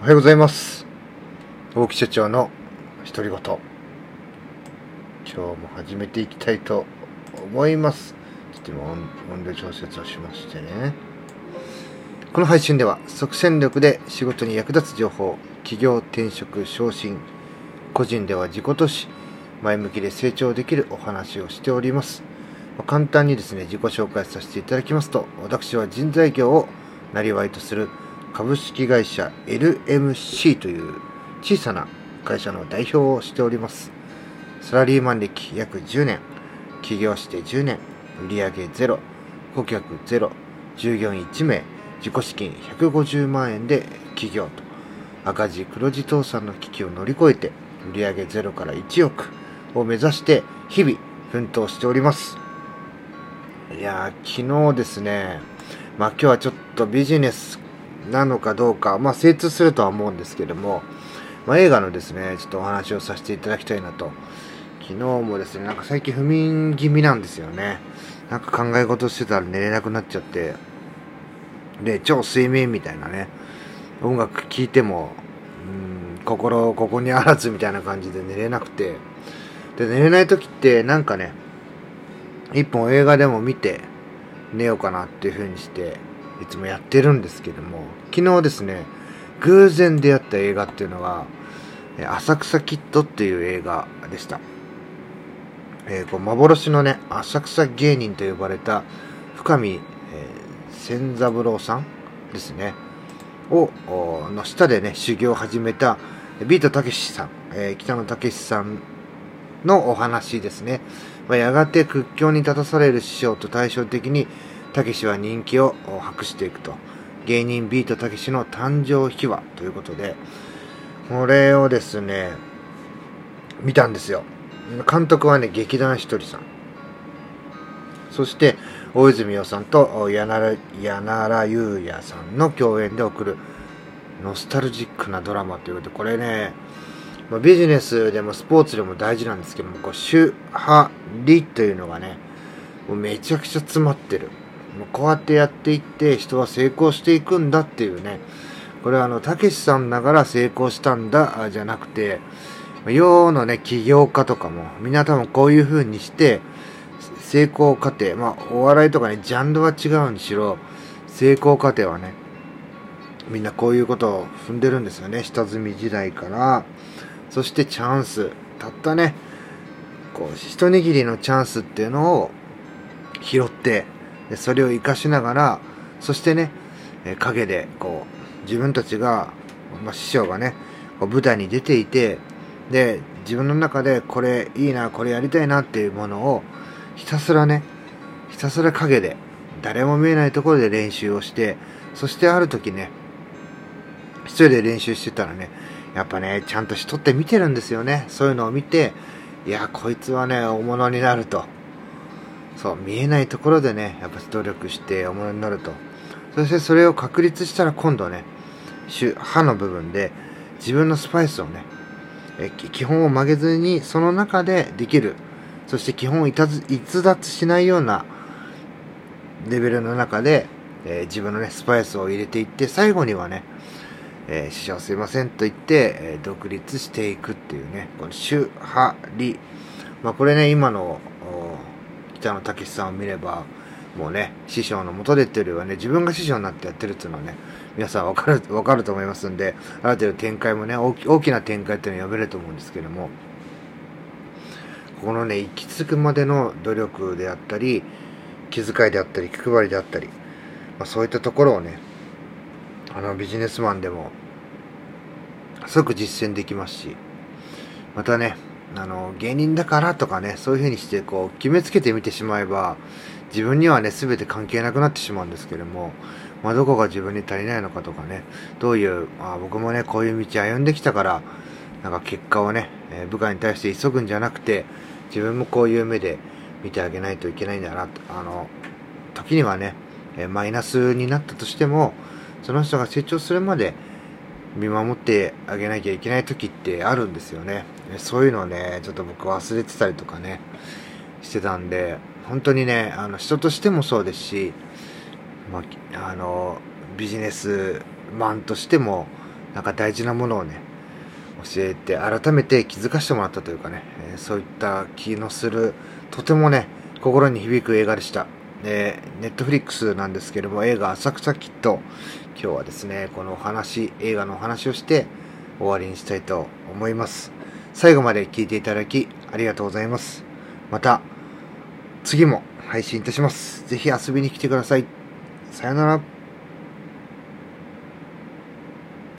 おはようございます。大木社長の独り言。今日も始めていきたいと思います。ちょっと今音量調節をしましてね。この配信では即戦力で仕事に役立つ情報企業転職昇進個人では自己投資前向きで成長できるお話をしております。簡単にですね自己紹介させていただきますと私は人材業をなりとする株式会社 LMC という小さな会社の代表をしております。サラリーマン歴約10年、起業して10年、売上ゼロ、顧客ゼロ、従業員1名、自己資金150万円で起業と、赤字黒字倒産の危機を乗り越えて、売上ゼロから1億を目指して日々奮闘しております。いやー、昨日ですね、まあ今日はちょっとビジネスなのかどうか、まあ、精通するとは思うんですけども、まあ、映画のですね、ちょっとお話をさせていただきたいなと。昨日もですね、なんか最近不眠気味なんですよね。なんか考え事してたら寝れなくなっちゃって、で、超睡眠みたいなね、音楽聴いても、うん、心、ここにあらずみたいな感じで寝れなくて、で、寝れない時ってなんかね、一本映画でも見て寝ようかなっていう風にして、いつもやってるんですけども、昨日ですね、偶然出会った映画っていうのが、浅草キッドっていう映画でした。えー、こう幻のね、浅草芸人と呼ばれた深見、えー、千三郎さんですね。を、の下でね、修行を始めたビートたけしさん、えー、北野武さんのお話ですね。まあ、やがて屈強に立たされる師匠と対照的に、たけしは人気を博していくと。芸人ビートたけしの誕生秘話ということで、これをですね、見たんですよ。監督はね、劇団ひとりさん。そして、大泉洋さんと柳良優也さんの共演で送るノスタルジックなドラマということで、これね、ま、ビジネスでもスポーツでも大事なんですけども、こう、主派理というのがね、もうめちゃくちゃ詰まってる。こうやってやっていって人は成功していくんだっていうね、これはあの、たけしさんだから成功したんだ、じゃなくて、世のね、起業家とかも、みんな多分こういう風にして、成功過程、まあ、お笑いとかね、ジャンルは違うにしろ、成功過程はね、みんなこういうことを踏んでるんですよね。下積み時代から、そしてチャンス、たったね、こう、一握りのチャンスっていうのを拾って、でそれを活かしながらそしてね、え陰でこう自分たちが、まあ、師匠がねこう舞台に出ていてで自分の中でこれいいなこれやりたいなっていうものをひたすらねひたすら陰で誰も見えないところで練習をしてそしてある時ね一人で練習してたらねやっぱねちゃんと人って見てるんですよね。そういうのを見ていやこいつはね大物になると。そう、見えないところでね、やっぱ努力して大物になると。そしてそれを確立したら今度ね、歯の部分で自分のスパイスをね、え基本を曲げずにその中でできる。そして基本を逸脱しないようなレベルの中で、えー、自分のね、スパイスを入れていって、最後にはね、えー、師匠すいませんと言って、えー、独立していくっていうね、この主、派、理。まあこれね、今の北野武さんを見れば、もうね、師匠の元でっていうよりはね、自分が師匠になってやってるっていうのはね、皆さんわかる、わかると思いますんで、ある程度展開もね、大き大きな展開っていうのは読めると思うんですけども、このね、行き着くまでの努力であったり、気遣いであったり、気配りであったり、まあ、そういったところをね、あの、ビジネスマンでも、即実践できますし、またね、あの、芸人だからとかね、そういう風にしてこう、決めつけてみてしまえば、自分にはね、全て関係なくなってしまうんですけども、まあ、どこが自分に足りないのかとかね、どういう、まあ、僕もね、こういう道歩んできたから、なんか結果をね、え、部下に対して急ぐんじゃなくて、自分もこういう目で見てあげないといけないんだな、あの、時にはね、え、マイナスになったとしても、その人が成長するまで、見守ってあげなきゃいけない時ってあるんですよね。そういうのをね、ちょっと僕忘れてたりとかね、してたんで、本当にね、あの、人としてもそうですし、まあ、あの、ビジネスマンとしても、なんか大事なものをね教えて改めて気づかせてもらったというかね、そういった気のするとてもね心に響く映画でしたでネットフリックスなんですけども映画「浅草キッド」今日はですねこのお話映画のお話をして終わりにしたいと思います。最後まで聞いていただきありがとうございます。また次も配信いたします。ぜひ遊びに来てください。さよなら。